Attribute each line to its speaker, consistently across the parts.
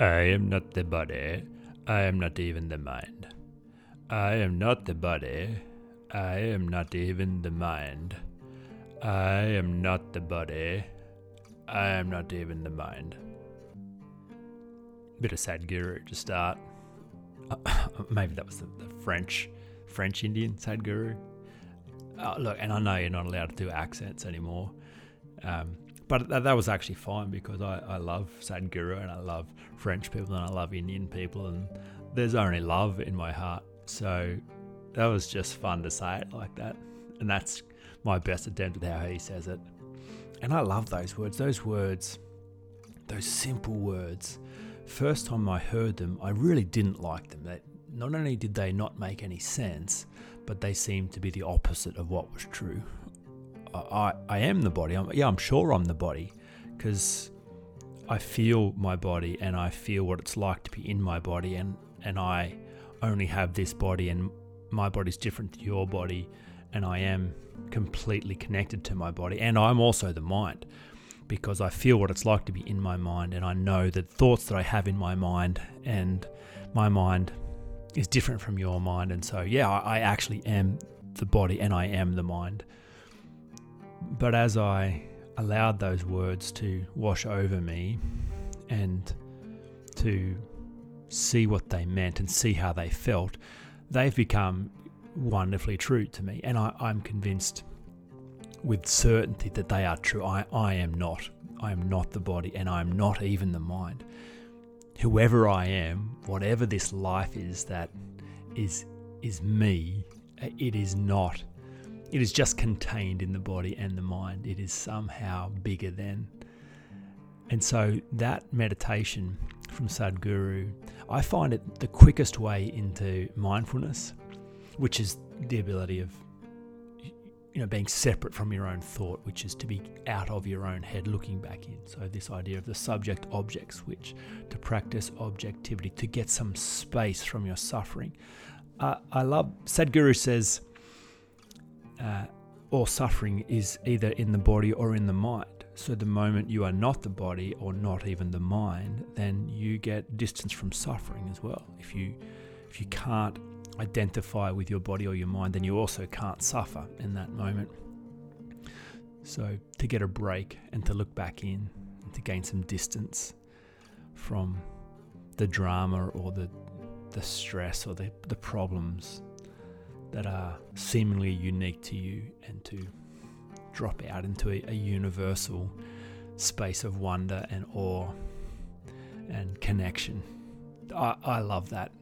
Speaker 1: I am not the body. I am not even the mind. I am not the body. I am not even the mind. I am not the body. I am not even the mind. Bit of Sadhguru to start. maybe that was the, the French, French Indian Sadhguru. Uh, look, and I know you're not allowed to do accents anymore. Um, but that, that was actually fine because I, I love Sadhguru and I love French people and I love Indian people and there's only love in my heart. So that was just fun to say it like that. And that's my best attempt at how he says it. And I love those words. Those words, those simple words. First time I heard them, I really didn't like them. That not only did they not make any sense, but they seemed to be the opposite of what was true. I, I am the body. I'm, yeah, I'm sure I'm the body because I feel my body and I feel what it's like to be in my body, and, and I only have this body, and my body's different to your body, and I am completely connected to my body, and I'm also the mind because I feel what it's like to be in my mind, and I know that thoughts that I have in my mind and my mind is different from your mind, and so yeah, I, I actually am the body and I am the mind. But as I allowed those words to wash over me and to see what they meant and see how they felt, they've become wonderfully true to me. And I, am convinced with certainty that they are true. I, I am not. I am not the body and I am not even the mind. Whoever I am, whatever this life is that is is me, it is not it is just contained in the body and the mind. It is somehow bigger than. And so that meditation from Sadhguru, I find it the quickest way into mindfulness, which is the ability of you know being separate from your own thought, which is to be out of your own head, looking back in. So this idea of the subject object switch, to practice objectivity, to get some space from your suffering. Uh, I love Sadhguru says uh, all suffering is either in the body or in the mind. So the moment you are not the body or not even the mind, then you get distance from suffering as well. If you if you can't identify with your body or your mind, then you also can't suffer in that moment. So to get a break and to look back in and to gain some distance from the drama or the the stress or the, the problems that are seemingly unique to you and to drop out into a, a universal space of wonder and awe and connection. I, I love that.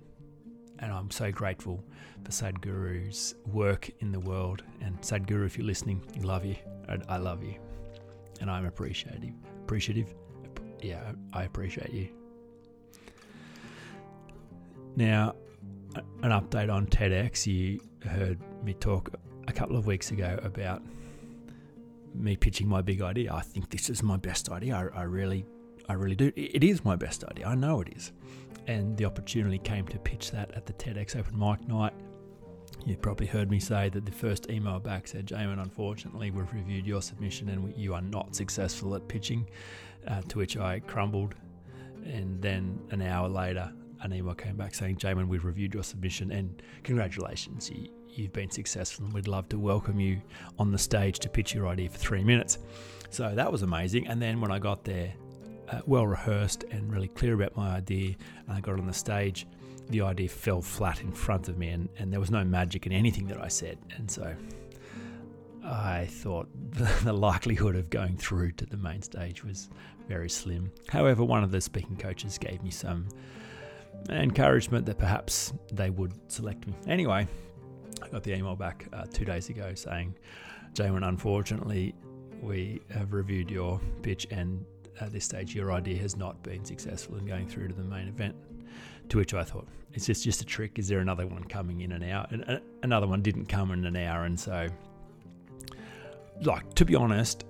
Speaker 1: And I'm so grateful for Sadhguru's work in the world. And Sadhguru, if you're listening, I love you. I, I love you. And I'm appreciative. Appreciative. Yeah, I appreciate you. Now, an update on TEDx. You heard me talk a couple of weeks ago about me pitching my big idea. I think this is my best idea. I, I really, I really do. It is my best idea. I know it is. And the opportunity came to pitch that at the TEDx Open Mic Night. You probably heard me say that the first email back said, Jamin, unfortunately, we've reviewed your submission and you are not successful at pitching. Uh, to which I crumbled. And then an hour later, an email came back saying, Jamin, we've reviewed your submission and congratulations, you, you've been successful and we'd love to welcome you on the stage to pitch your idea for three minutes. So that was amazing. And then when I got there, uh, well rehearsed and really clear about my idea, and I got on the stage, the idea fell flat in front of me and, and there was no magic in anything that I said. And so I thought the likelihood of going through to the main stage was very slim. However, one of the speaking coaches gave me some encouragement that perhaps they would select me. Anyway, I got the email back uh, two days ago saying, Jamin, unfortunately, we have reviewed your pitch and at this stage your idea has not been successful in going through to the main event. To which I thought, is this just a trick? Is there another one coming in an hour? And another one didn't come in an hour, and so, like to be honest,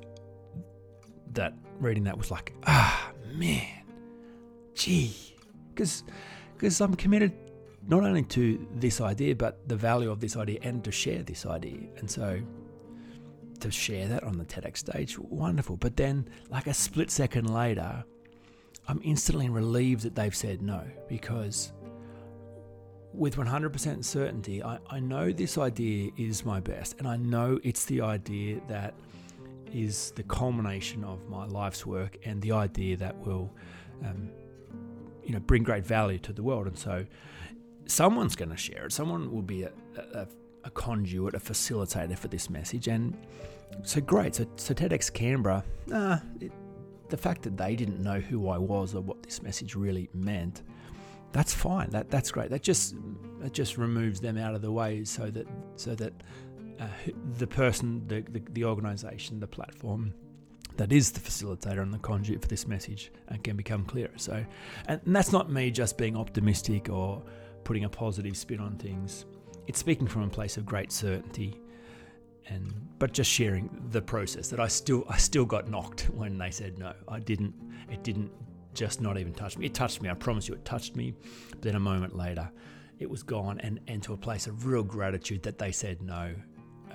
Speaker 1: that reading that was like, ah man, gee, because because I'm committed not only to this idea, but the value of this idea and to share this idea. And so to share that on the TEDx stage, wonderful. But then, like a split second later, I'm instantly relieved that they've said no because with 100% certainty, I, I know this idea is my best, and I know it's the idea that is the culmination of my life's work and the idea that will, um, you know, bring great value to the world. And so, someone's going to share it. Someone will be a, a, a, conduit, a facilitator for this message. And so, great. So, so TEDx Canberra, uh, it, the fact that they didn't know who I was or what this message really meant that's fine. That that's great. That just that just removes them out of the way so that so that uh, the person, the, the the organisation, the platform that is the facilitator and the conduit for this message and can become clearer. So, and, and that's not me just being optimistic or putting a positive spin on things. It's speaking from a place of great certainty and but just sharing the process that I still I still got knocked when they said no. I didn't it didn't just not even touch me. It touched me, I promise you, it touched me. But then a moment later, it was gone, and, and to a place of real gratitude that they said no.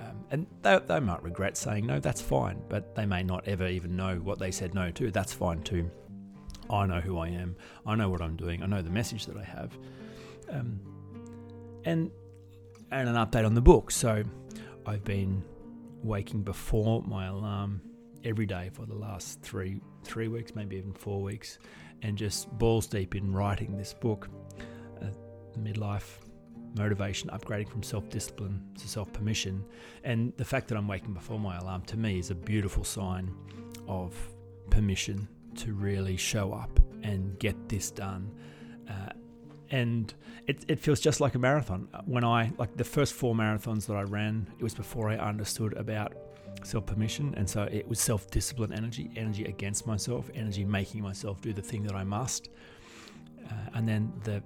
Speaker 1: Um, and they, they might regret saying no, that's fine, but they may not ever even know what they said no to. That's fine too. I know who I am, I know what I'm doing, I know the message that I have. Um, and and an update on the book. So I've been waking before my alarm every day for the last three three weeks, maybe even four weeks, and just balls deep in writing this book, uh, midlife motivation, upgrading from self discipline to self permission. And the fact that I'm waking before my alarm to me is a beautiful sign of permission to really show up and get this done. Uh, and it, it feels just like a marathon. When I, like the first four marathons that I ran, it was before I understood about self permission. And so it was self discipline energy, energy against myself, energy making myself do the thing that I must. Uh, and then the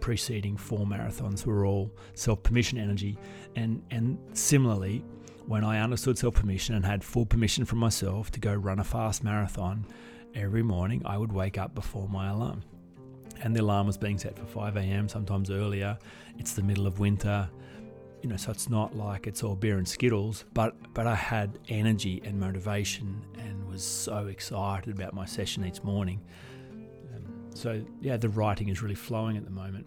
Speaker 1: preceding four marathons were all self permission energy. And, and similarly, when I understood self permission and had full permission from myself to go run a fast marathon every morning, I would wake up before my alarm. And the alarm was being set for 5 a.m., sometimes earlier. It's the middle of winter you know, so it's not like it's all beer and skittles, but but I had energy and motivation and was so excited about my session each morning. So yeah, the writing is really flowing at the moment.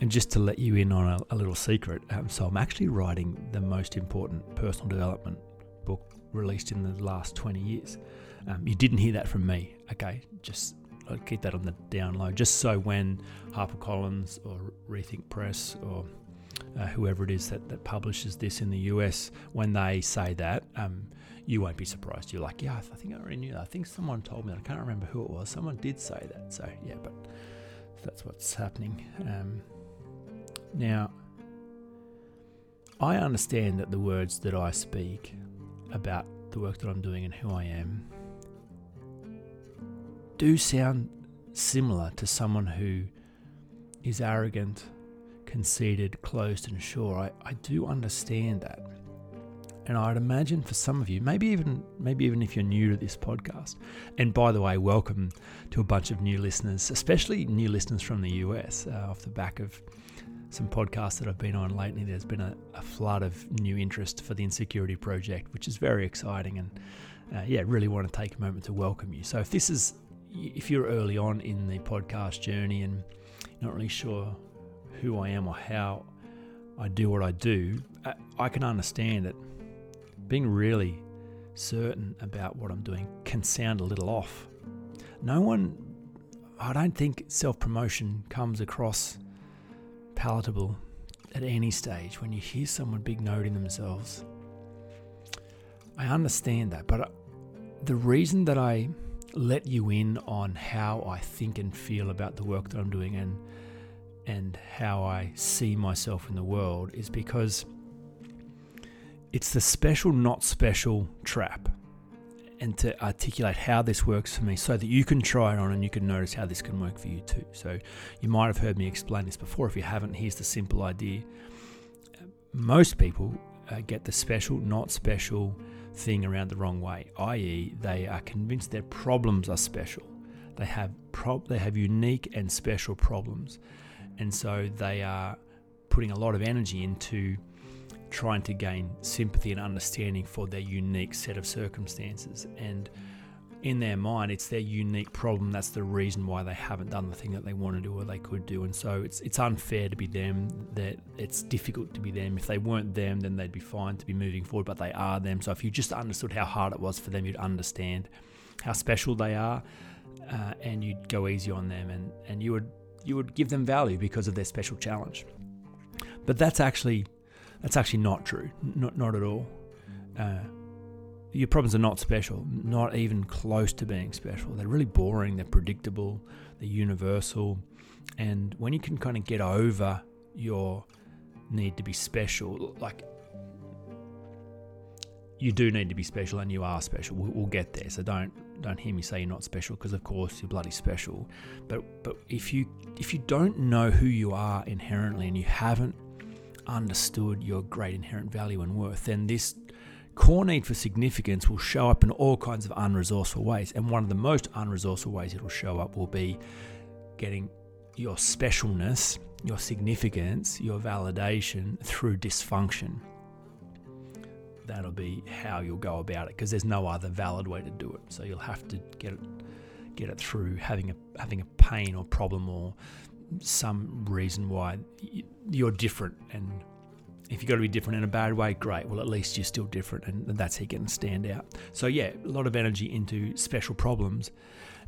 Speaker 1: And just to let you in on a, a little secret, um, so I'm actually writing the most important personal development book released in the last 20 years. Um, you didn't hear that from me, okay? Just I'd keep that on the down low, just so when HarperCollins or Rethink Press or uh, whoever it is that, that publishes this in the US, when they say that, um, you won't be surprised. You're like, yeah, I think I already knew that. I think someone told me that. I can't remember who it was. Someone did say that. So, yeah, but that's what's happening. Um, now, I understand that the words that I speak about the work that I'm doing and who I am do sound similar to someone who is arrogant, conceited, closed, and sure. I, I do understand that. And I'd imagine for some of you, maybe even maybe even if you're new to this podcast, and by the way, welcome to a bunch of new listeners, especially new listeners from the US, uh, off the back of some podcasts that I've been on lately. There's been a, a flood of new interest for the Insecurity Project, which is very exciting, and uh, yeah, really want to take a moment to welcome you. So if this is if you're early on in the podcast journey and not really sure who I am or how I do what I do, I can understand that being really certain about what I'm doing can sound a little off. No one, I don't think self promotion comes across palatable at any stage when you hear someone big noting themselves. I understand that, but uh, the reason that I let you in on how I think and feel about the work that I'm doing and and how I see myself in the world is because it's the special not special trap and to articulate how this works for me so that you can try it on and you can notice how this can work for you too. So you might have heard me explain this before. If you haven't, here's the simple idea. Most people uh, get the special not special thing around the wrong way, i.e., they are convinced their problems are special. They have they have unique and special problems, and so they are putting a lot of energy into trying to gain sympathy and understanding for their unique set of circumstances. And in their mind, it's their unique problem. That's the reason why they haven't done the thing that they want to do or they could do. And so it's it's unfair to be them. That it's difficult to be them. If they weren't them, then they'd be fine to be moving forward. But they are them. So if you just understood how hard it was for them, you'd understand how special they are, uh, and you'd go easy on them, and and you would you would give them value because of their special challenge. But that's actually that's actually not true. Not not at all. Uh, your problems are not special, not even close to being special. They're really boring, they're predictable, they're universal. And when you can kind of get over your need to be special, like you do need to be special and you are special. We'll, we'll get there. So don't don't hear me say you're not special because of course you're bloody special. But but if you if you don't know who you are inherently and you haven't understood your great inherent value and worth, then this core need for significance will show up in all kinds of unresourceful ways. And one of the most unresourceful ways it'll show up will be getting your specialness, your significance, your validation through dysfunction. That'll be how you'll go about it because there's no other valid way to do it. So you'll have to get it get it through having a having a pain or problem or some reason why you're different and if you've got to be different in a bad way, great. Well, at least you're still different, and that's how you can stand out. So yeah, a lot of energy into special problems,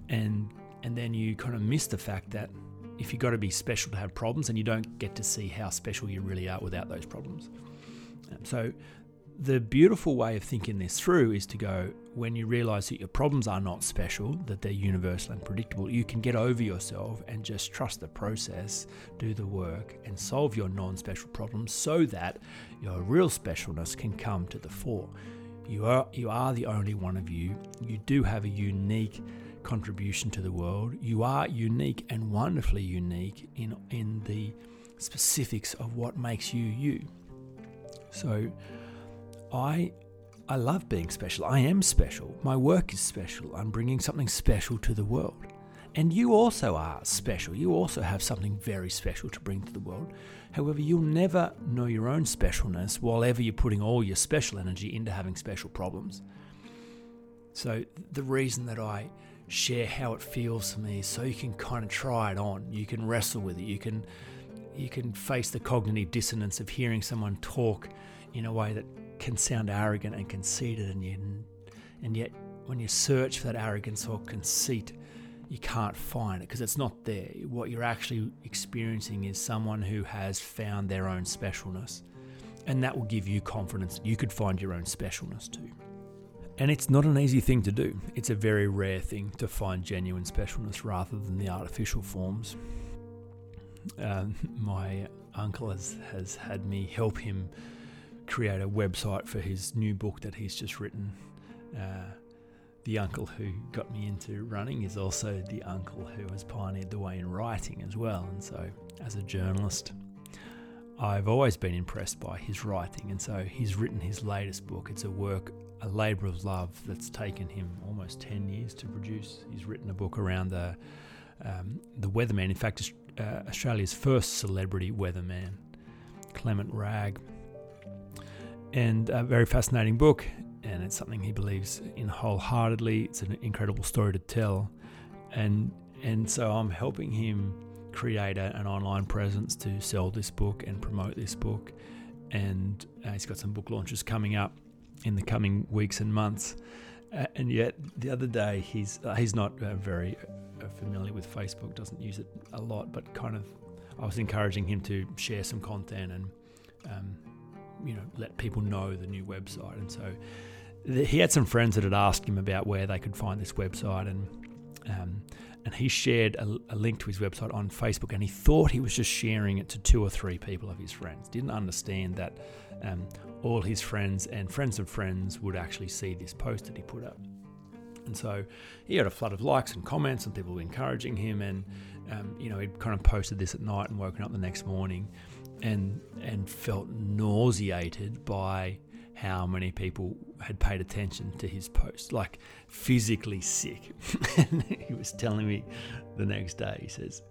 Speaker 1: and and then you kind of miss the fact that if you've got to be special to have problems, and you don't get to see how special you really are without those problems. So the beautiful way of thinking this through is to go when you realize that your problems are not special, that they're universal and predictable, you can get over yourself and just trust the process, do the work, and solve your non special problems so that your real specialness can come to the fore. You are, you are the only one of you. You do have a unique contribution to the world. You are unique and wonderfully unique in, in the specifics of what makes you you. So, I I love being special. I am special. My work is special. I'm bringing something special to the world. And you also are special. You also have something very special to bring to the world. However, you'll never know your own specialness while ever you're putting all your special energy into having special problems. So, the reason that I share how it feels for me so you can kind of try it on. You can wrestle with it. You can you can face the cognitive dissonance of hearing someone talk in a way that can sound arrogant and conceited, and you, and yet when you search for that arrogance or conceit, you can't find it because it's not there. What you're actually experiencing is someone who has found their own specialness, and that will give you confidence you could find your own specialness too. And it's not an easy thing to do. It's a very rare thing to find genuine specialness rather than the artificial forms. Uh, my uncle has, has had me help him create a website for his new book that he's just written. Uh, the uncle who got me into running is also the uncle who has pioneered the way in writing as well. And so, as a journalist, I've always been impressed by his writing. And so, he's written his latest book. It's a work, a labour of love that's taken him almost 10 years to produce. He's written a book around the, um, the weatherman. In fact, uh, Australia's first celebrity weatherman, Clement Wragg and a very fascinating book. And it's something he believes in wholeheartedly. It's an incredible story to tell, and and so I'm helping him create a, an online presence to sell this book and promote this book. And uh, he's got some book launches coming up in the coming weeks and months. Uh, and yet, the other day, he's uh, he's not uh, very uh, familiar with Facebook, doesn't use it a lot, but kind of, I was encouraging him to share some content and um, you know let people know the new website. And so he had some friends that had asked him about where they could find this website, and um, and he shared a, a, link to his website on Facebook, and he thought he was just sharing it to two or three people of his friends. Didn't understand that um, all his friends and friends of friends would actually see this post that he put up. And so he had a flood of likes and comments, and people encouraging him. And um, you know, he kind of posted this at night and woken up the next morning and and felt nauseated by how many people had paid attention to his post, like physically sick. he was telling me the next day, he says,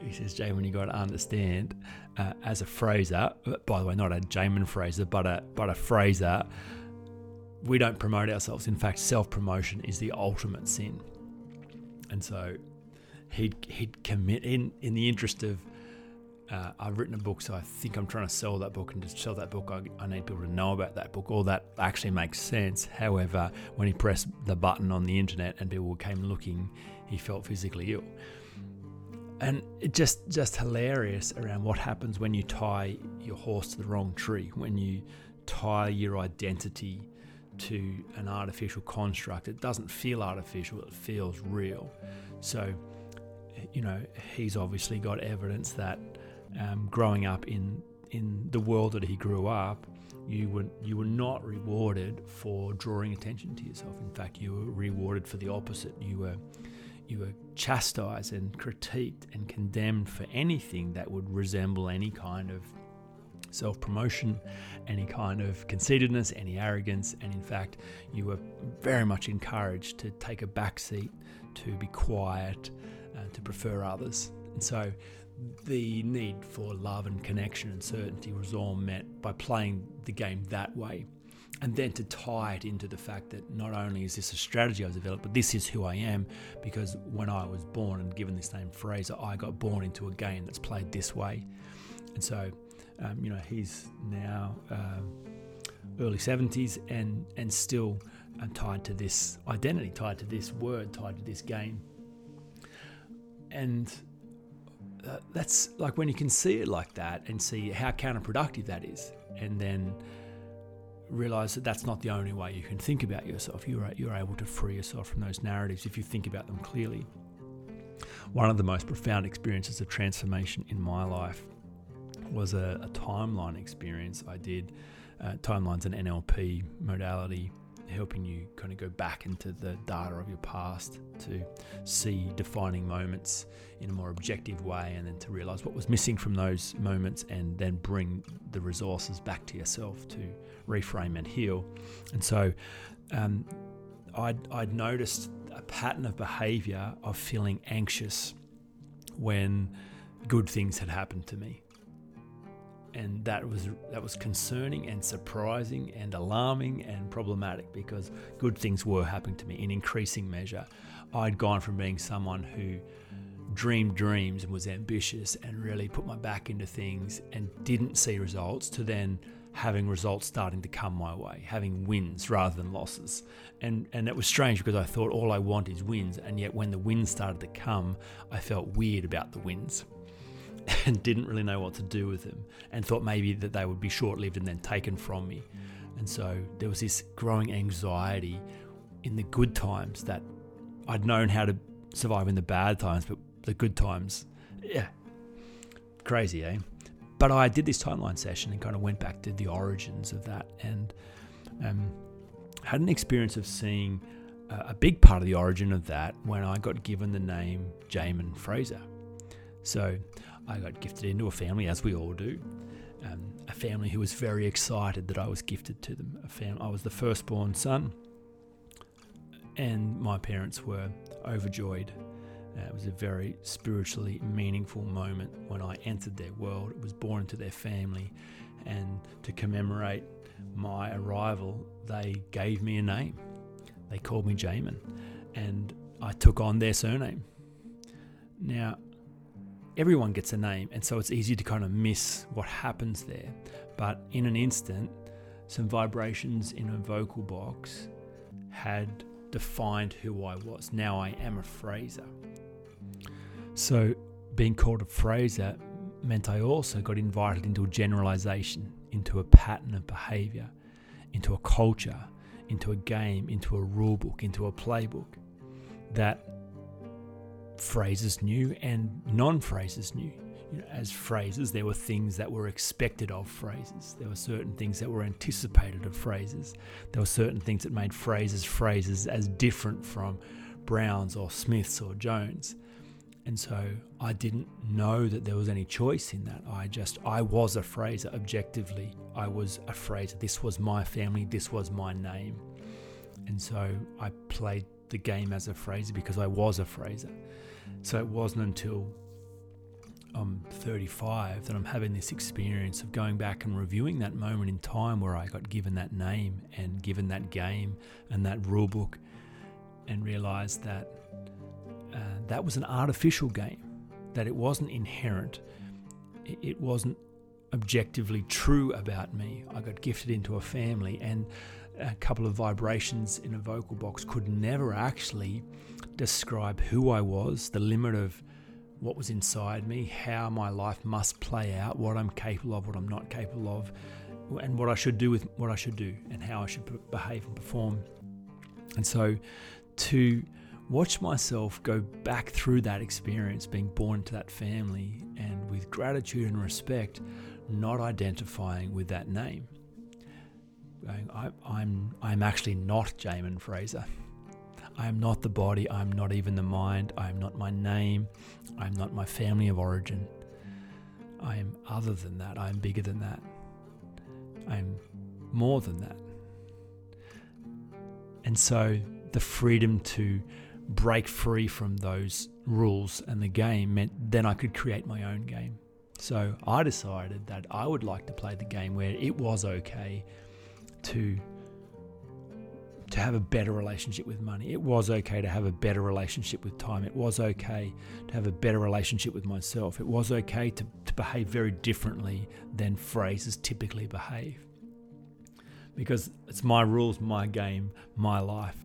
Speaker 1: he says, Jamin, you got to understand, uh, as a Fraser, by the way, not a Jamin Fraser, but a but a Fraser, we don't promote ourselves. In fact, self promotion is the ultimate sin. And so he'd, he'd commit, in, in the interest of, uh, I've written a book, so I think I'm trying to sell that book. And to sell that book, I, I need people to know about that book. All that actually makes sense. However, when he pressed the button on the internet and people came looking, he felt physically ill and it just just hilarious around what happens when you tie your horse to the wrong tree when you tie your identity to an artificial construct it doesn't feel artificial it feels real so you know he's obviously got evidence that um, growing up in in the world that he grew up you were you were not rewarded for drawing attention to yourself. In fact you were rewarded for the opposite. You were you were chastised and critiqued and condemned for anything that would resemble any kind of self promotion, any kind of conceitedness, any arrogance, and in fact, you were very much encouraged to take a back seat, to be quiet, uh, to prefer others. And so, the need for love and connection and certainty was all met by playing the game that way and then to tie it into the fact that not only is this a strategy I've developed, but this is who I am because when I was born and given this name Fraser, I got born into a game that's played this way. And so, um, you know, he's now uh, early 70s and, and still uh, tied to this identity, tied to this word, tied to this game. And uh, that's like when you can see it like that and see how counterproductive that is. And then realize that that's not the only way you can think about yourself. You're, you're able to free yourself from those narratives if you think about them clearly. One of the most profound experiences of transformation in my life was a, a timeline experience I did. Uh, timeline's an NLP modality helping you kind of go back into the data of your past to see defining moments in a more objective way and then to realize what was missing from those moments and then bring the resources back to yourself to reframe and heal. And so um, I'd, I'd noticed a pattern of behavior of feeling anxious when good things had happened to me and that was that was concerning and surprising and alarming and problematic because good things were happening to me in increasing measure. I'd gone from being someone who dreamed dreams and was ambitious and really put my back into things and didn't see results to then having results starting to come my way, having wins rather than losses. And and it was strange because I thought all I want is wins and yet when the wins started to come, I felt weird about the wins. and didn't really know what to do with them and thought maybe that they would be short lived and then taken from me. And so there was this growing anxiety in the good times that I'd known how to survive in the bad times, but the good times, yeah, crazy, eh? But I did this timeline session and kind of went back to the origins of that and um, had an experience of seeing a big part of the origin of that when I got given the name Jamin Fraser. So I got gifted into a family, as we all do. Um, a family who was very excited that I was gifted to them. A fam- I was the firstborn son, and my parents were overjoyed. Uh, it was a very spiritually meaningful moment when I entered their world. It was born into their family, and to commemorate my arrival, they gave me a name. They called me Jamin, and I took on their surname. Now, everyone gets a name, and so it's easy to kind of miss what happens there. But in an instant, some vibrations in a vocal box had defined who I was. Now I am a Fraser. So being called a Fraser meant I also got invited into a generalization, into a pattern of behavior, into a culture, into a game, into a rule book, into a playbook that Frasers knew and non Frasers knew. You know, as Frasers, there were things that were expected of Frasers. There were certain things that were anticipated of Frasers. There were certain things that made phrases Frasers as different from Browns or Smiths or Jones. And so I didn't know that there was any choice in that. I just, I was a Fraser objectively. I was a Fraser. This was my family. This was my name. And so I played the game as a Fraser because I was a Fraser. So it wasn't until I'm 35 that I'm having this experience of going back and reviewing that moment in time where I got given that name and given that game and that rule book and realized that uh, that was an artificial game, that it wasn't inherent, it wasn't objectively true about me. I got gifted into a family, and a couple of vibrations in a vocal box could never actually describe who I was, the limit of what was inside me, how my life must play out, what I'm capable of, what I'm not capable of, and what I should do with what I should do, and how I should behave and perform. And so to watch myself go back through that experience, being born into that family, and with gratitude and respect, not identifying with that name. Going, I, I'm, I'm actually not Jamin Fraser. I am not the body. I am not even the mind. I am not my name. I am not my family of origin. I am other than that. I am bigger than that. I am more than that. And so the freedom to break free from those rules and the game meant then I could create my own game. So I decided that I would like to play the game where it was okay to to have a better relationship with money. It was okay to have a better relationship with time. It was okay to have a better relationship with myself. It was okay to, to behave very differently than Frasers typically behave. Because it's my rules, my game, my life.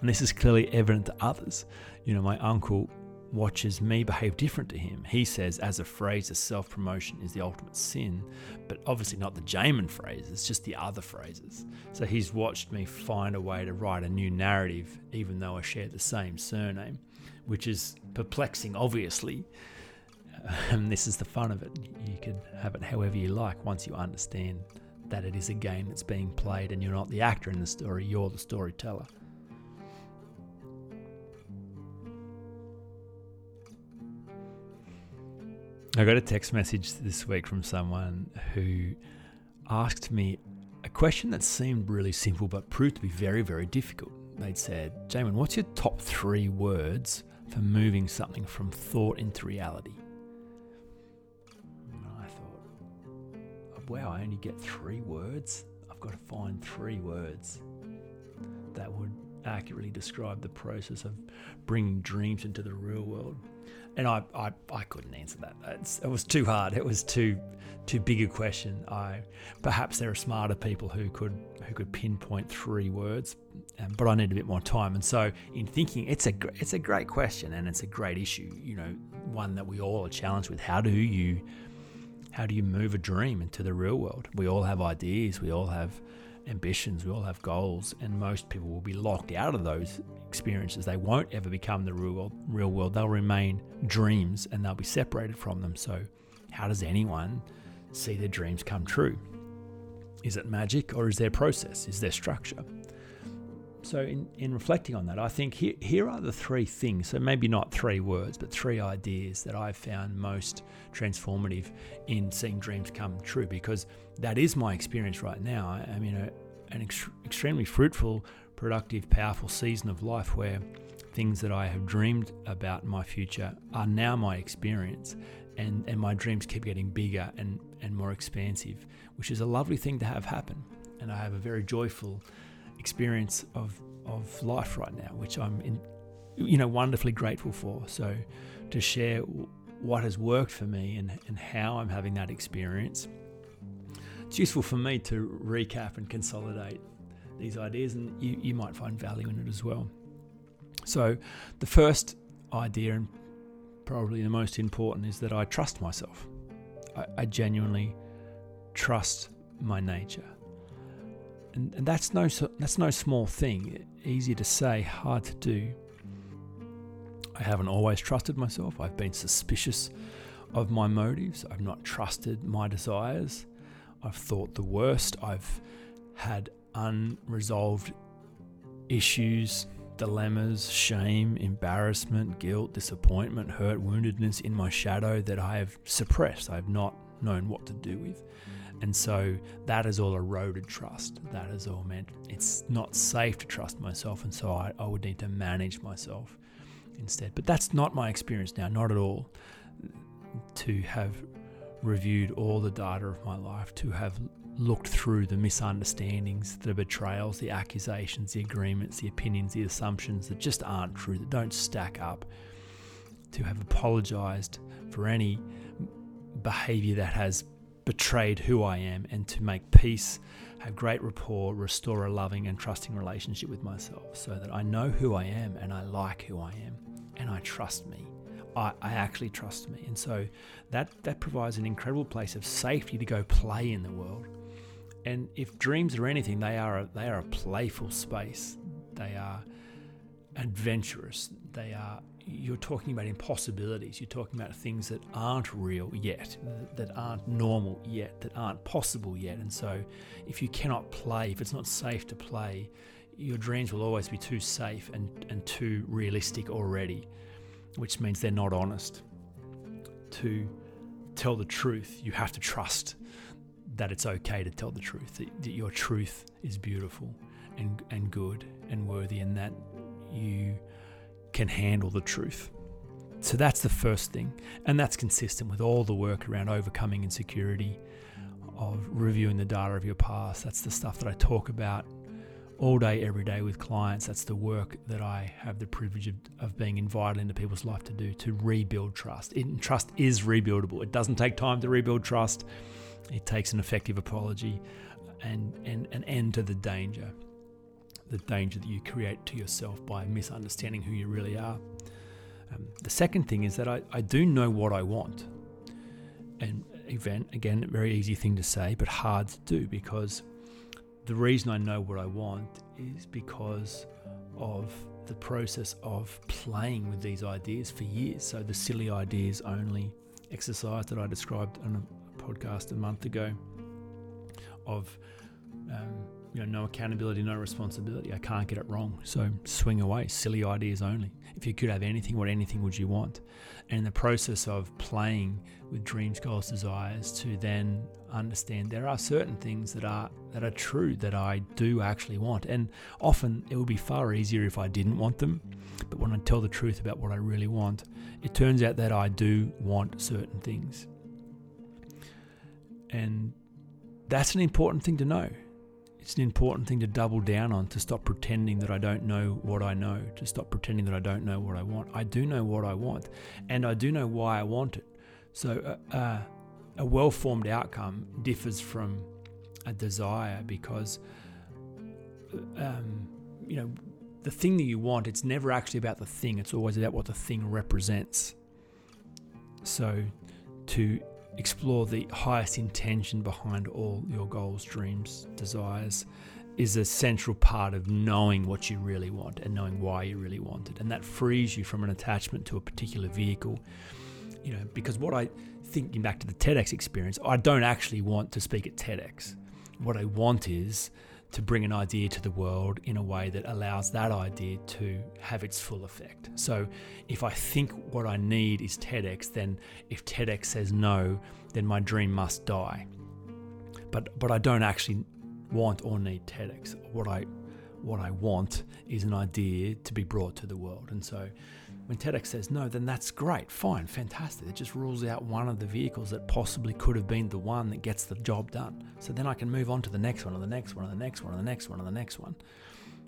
Speaker 1: And this is clearly evident to others. You know, my uncle watches me behave different to him. He says, as a Fraser, self promotion is the ultimate sin, but obviously not the Jamin Fraser, it's just the other Frasers. So he's watched me find a way to write a new narrative, even though I share the same surname, which is perplexing, obviously. And this is the fun of it. You can have it however you like once you understand that it is a game that's being played and you're not the actor in the story, you're the storyteller. I got a text message this week from someone who asked me a question that seemed really simple but proved to be very, very difficult. They'd said, Jamin, what's your top three words for moving something from thought into reality? And I thought, wow, I only get three words? I've got to find three words that would accurately describe the process of bringing dreams into the real world and I, I, I couldn't answer that. It's, it was too hard. It was too too big a question. I perhaps there are smarter people who could who could pinpoint three words, um, but I need a bit more time. And so, in thinking, it's a it's a great question and it's a great issue. You know, one that we all are challenged with. How do you how do you move a dream into the real world? We all have ideas. We all have ambitions, we all have goals, and most people will be locked out of those experiences. They won't ever become the real world. Real world. They'll remain dreams, and they'll be separated from them. So, how does anyone see their dreams come true? Is it magic, or is there process? Is there structure? So, in, in reflecting on that, I think here, here are the three things. So, maybe not three words, but three ideas that I've found most transformative in seeing dreams come true because that is my experience right now. I, in a, an ex- extremely fruitful, productive, powerful season of life where things that I have dreamed about in my future are now my experience. And, and my dreams keep getting bigger and, and more expansive, which is a lovely thing to have happen. And I have a very joyful experience of of life right now, which I'm in, you know, wonderfully grateful for. So to share what has worked for me and, and how I'm having that experience, it's useful for me to recap and consolidate these ideas, and you, you might find value in it as well. So the first idea, and probably the most important, is that I trust myself. I, I genuinely trust my nature and, and that's no that's no small thing. Easy to say, hard to do. I haven't always trusted myself. I've been suspicious of my motives. I've not trusted my desires. I've thought the worst. I've had unresolved issues, dilemmas, shame, embarrassment, guilt, disappointment, hurt, woundedness in my shadow that I have suppressed. I have not known what to do with. And so that has all eroded trust. That has all meant it's not safe to trust myself. And so I, I would need to manage myself instead. But that's not my experience now, not at all. To have reviewed all the data of my life, to have looked through the misunderstandings, the betrayals, the accusations, the agreements, the opinions, the assumptions that just aren't true, that don't stack up, to have apologized for any behavior that has betrayed who I am, and to make peace, have great rapport, restore a loving and trusting relationship with myself so that I know who I am and I like who I am and I trust me. I, I actually trust me. And so that, that provides an incredible place of safety to go play in the world and if dreams are anything, they are a, they are a playful space. They are adventurous. They are you're talking about impossibilities. You're talking about things that aren't real yet, that aren't normal yet, that aren't possible yet. And so, if you cannot play, if it's not safe to play, your dreams will always be too safe and, and too realistic already, which means they're not honest. To tell the truth, you have to trust that it's okay to tell the truth, that, that your truth is beautiful and, and good and worthy, and that you can handle the truth. So that's the first thing. And that's consistent with all the work around overcoming insecurity, of reviewing the data of your past. That's the stuff that I talk about all day, every day with clients. That's the work that I have the privilege of, of being invited into people's life to do to rebuild trust. Trust is rebuildable. It doesn't take time to rebuild trust. It takes an effective apology and, and an end to the danger, the danger that you create to yourself by misunderstanding who you really are. Um, the second thing is that I, I do know what I want. And event, again, very easy thing to say, but hard to do because the reason I know what I want is because of the process of playing with these ideas for years. So the silly ideas only exercise that I described on podcast a month ago of um, you know no accountability, no responsibility. I can't get it wrong, so swing away. Silly ideas only. If you could have anything, what anything would you want? And the process of playing with dreams, goals, desires, to then understand there are certain things that are that are true that I do actually want, and often it would be far easier if I didn't want them. But when I tell the truth about what I really want, it turns out that I do want certain things. And that's an important thing to know. It's an important thing to double down on, to stop pretending that I don't know what I know, to stop pretending that I don't know what I want. I do know what I want, and I do know why I want it. So, uh, uh, a well formed outcome differs from a desire because, uh, um, you know, the thing that you want, it's never actually about the thing, it's always about what the thing represents. So, to explore the highest intention behind all your goals, dreams, desires is a central part of knowing what you really want and knowing why you really want it. And that frees you from an attachment to a particular vehicle. You know, because what I thinking back to the TEDx experience, I don't actually want to speak at TEDx. What I want is to bring an idea to the world in a way that allows that idea to have its full effect. So if I think what I need is TEDx, then if TEDx says no, then my dream must die. But but I don't actually want or need TEDx. What I what I want is an idea to be brought to the world. And so when TEDx says no, then that's great, fine, fantastic. It just rules out one of the vehicles that possibly could have been the one that gets the job done. So then I can move on to the next one, or the next one, or the next one, or the next one, or the next one.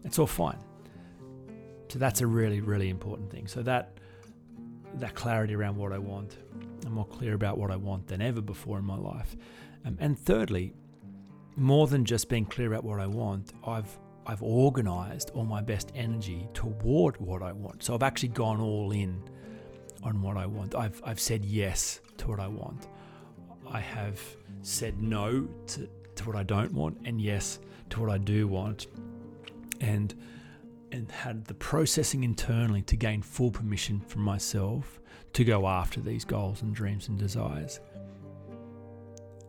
Speaker 1: It's all fine. So that's a really, really important thing. So that that clarity around what I want, I'm more clear about what I want than ever before in my life. Um, and thirdly, more than just being clear about what I want, I've I've organized all my best energy toward what I want. So I've actually gone all in on what I want. I've, I've said yes to what I want. I have said no to, to what I don't want and yes to what I do want. And and had the processing internally to gain full permission from myself to go after these goals and dreams and desires.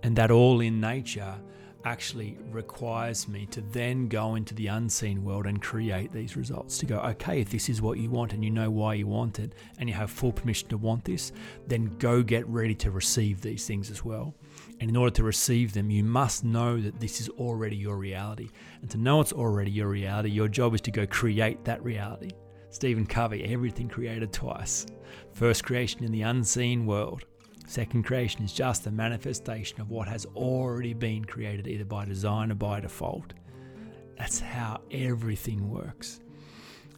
Speaker 1: And that all in nature actually requires me to then go into the unseen world and create these results. To go, okay, if this is what you want and you know why you want it and you have full permission to want this, then go get ready to receive these things as well. And in order to receive them, you must know that this is already your reality. And to know it's already your reality, your job is to go create that reality. Stephen Covey, everything created twice. First creation in the unseen world. Second creation is just a manifestation of what has already been created, either by design or by default. That's how everything works.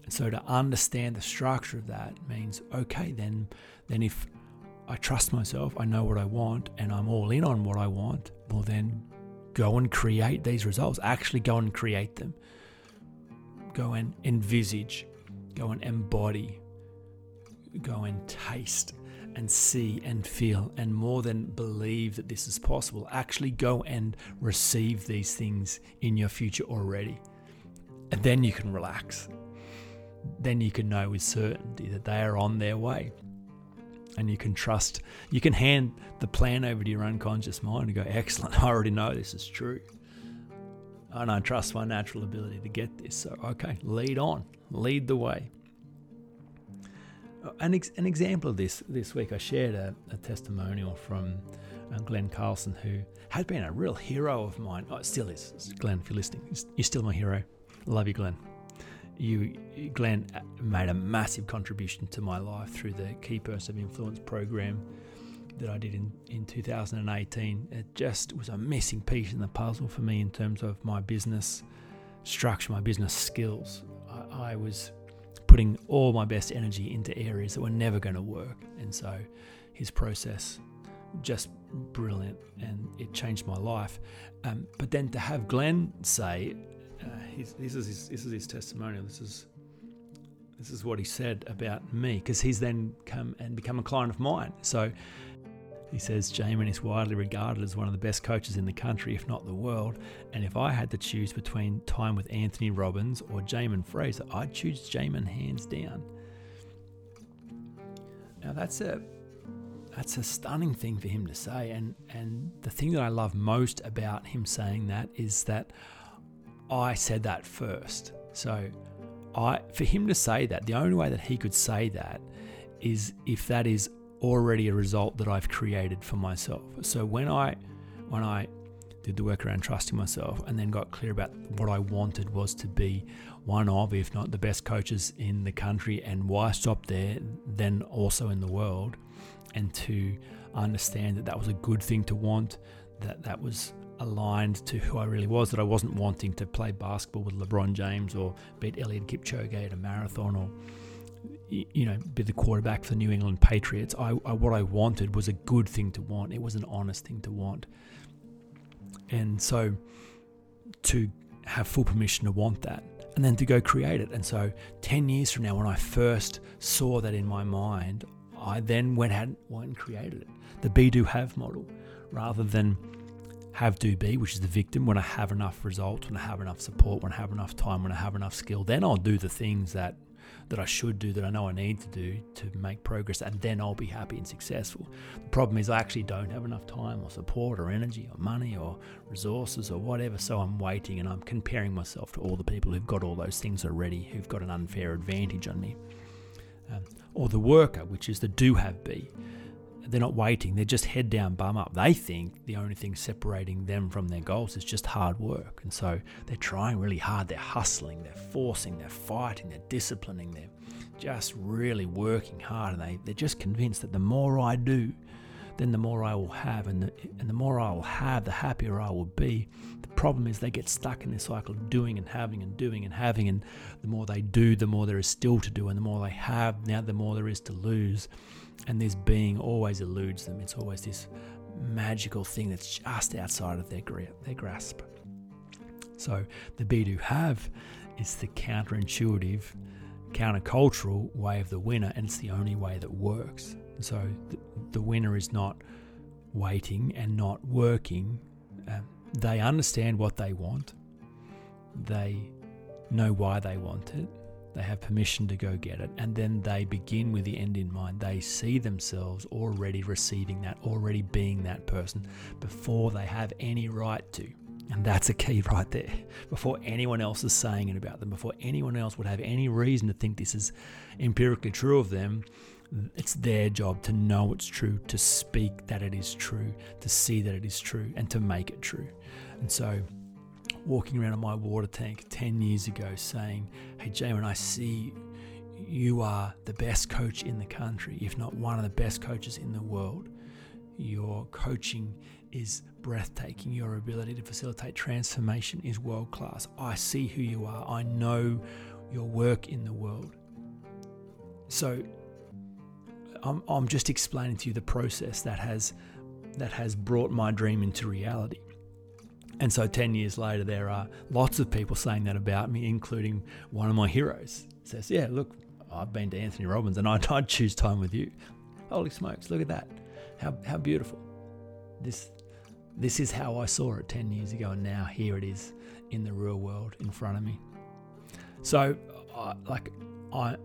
Speaker 1: And so to understand the structure of that means okay, then then if I trust myself, I know what I want, and I'm all in on what I want, well then go and create these results. Actually go and create them. Go and envisage, go and embody, go and taste and see and feel and more than believe that this is possible. Actually go and receive these things in your future already. And then you can relax then you can know with certainty that they are on their way. And you can trust, you can hand the plan over to your unconscious mind and go, Excellent, I already know this is true. And I trust my natural ability to get this. So, okay, lead on, lead the way. An, ex- an example of this this week, I shared a, a testimonial from uh, Glen Carlson, who has been a real hero of mine. Oh, still is. Glen, if you're listening, you're still my hero. Love you, Glen you, Glen, made a massive contribution to my life through the Key Person of Influence program that I did in, in 2018. It just was a missing piece in the puzzle for me in terms of my business structure, my business skills. I, I was putting all my best energy into areas that were never going to work. And so his process just brilliant and it changed my life. Um, but then to have Glen say, uh, his, this is his, this is his testimonial. This is this is what he said about me because he's then come and become a client of mine. So he says Jamin is widely regarded as one of the best coaches in the country, if not the world. And if I had to choose between time with Anthony Robbins or Jamin Fraser, I'd choose Jamin hands down. Now that's a that's a stunning thing for him to say, and and the thing that I love most about him saying that is that I said that first. So I for him to say that, the only way that he could say that is if that is already a result that I've created for myself. So when I when I did the work around trusting myself and then got clear about what I wanted was to be one of, if not the best coaches in the country and why I stopped there, then also in the world, and to understand that that was a good thing to want, that that was aligned to who I really was, that I wasn't wanting to play basketball with LeBron James or beat Eliud Kipchoge at a marathon or you know, be the quarterback for the New England Patriots. I, I, what I wanted was a good thing to want. It was an honest thing to want. And so to have full permission to want that and then to go create it. And so 10 years from now, when I first saw that in my mind, I then went, out, and created it. The be do have model rather than have do be, which is the victim, when I have enough results, when I have enough support, when I have enough time, when I have enough skill, then I'll do the things that that I should do, that I know I need to do to make progress, and then I'll be happy and successful. The problem is I actually don't have enough time or support or energy or money or resources or whatever, so I'm waiting and I'm comparing myself to all the people who've got all those things already, who've got an unfair advantage on me. Um, or the worker, which is the do have be they're not waiting, they're just head down, bum up. They think the only thing separating them from their goals is just hard work. And so they're trying really hard, they're hustling, they're forcing, they're fighting, they're disciplining, they're just really working hard. And they, they're just convinced that the more I do, then the more I will have. And the, and the more I will have, the happier I will be. The problem is they get stuck in this cycle of doing and having and doing and having. And the more they do, the more there is still to do. And the more they have, now the more there is to lose and this being always eludes them. It's always this magical thing that's just outside of their, their grasp. So the be do have is the counterintuitive, countercultural way of the winner, and it's the only way that works. So the, the winner is not waiting and not working. Um, they understand what they want. They know why they want it they have permission to go get it, and then they begin with the end in mind. They see themselves already receiving that, already being that person before they have any right to. And that's a key right there. Before anyone else is saying it about them, before anyone else would have any reason to think this is empirically true of them, it's their job to know it's true, to speak that it is true, to see that it is true, and to make it true. And so, walking around in my water tank 10 years ago saying, Hey, Jamin, I see you are the best coach in the country, if not one of the best coaches in the world. Your coaching is breathtaking. Your ability to facilitate transformation is world class. I see who you are. I know your work in the world. So I'm, I'm just explaining to you the process that has that has brought my dream into reality. And so 10 years later, there are lots of people saying that about me, including one of my heroes. Says, Yeah, look, I've been to Anthony Robbins and I'd, I'd choose time with you. Holy smokes, look at that. How, how beautiful. This, this is how I saw it 10 years ago, and now here it is in the real world in front of me. So, I, like, I,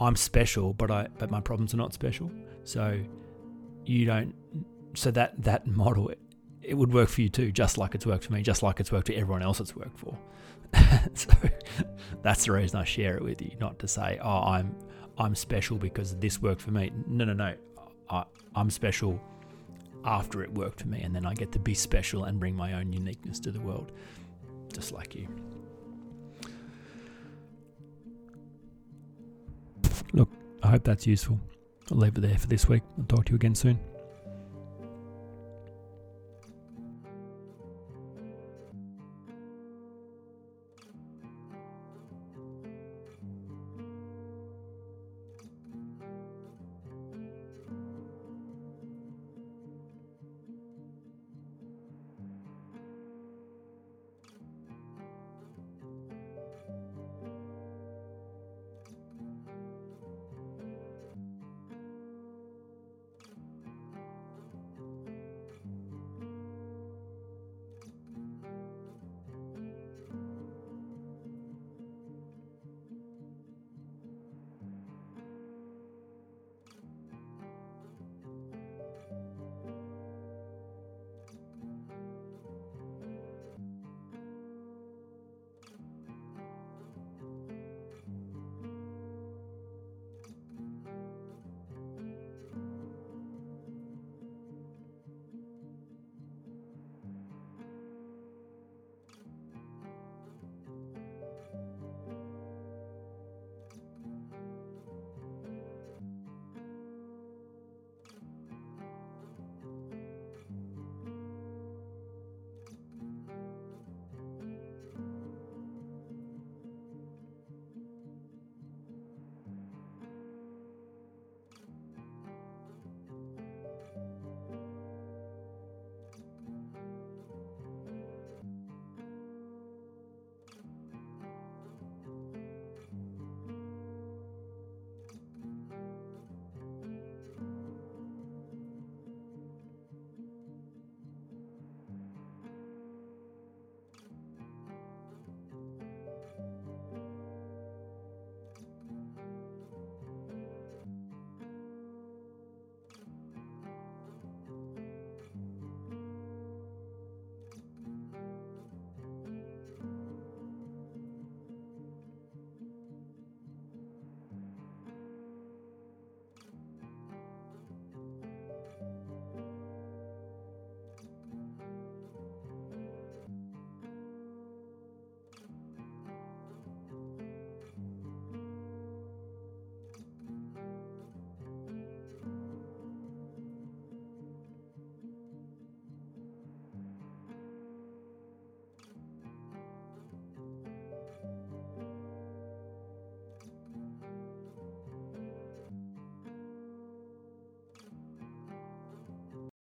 Speaker 1: I'm special, but I, but my problems are not special. So, you don't. So that that model, it, it would work for you too, just like it's worked for me, just like it's worked for everyone else it's worked for. so that's the reason I share it with you, not to say, oh, I'm I'm special because this worked for me. No, no, no. I, I'm special after it worked for me, and then I get to be special and bring my own uniqueness to the world, just like you. Look, I hope that's useful. I'll leave it there for this week. I'll talk to you again soon.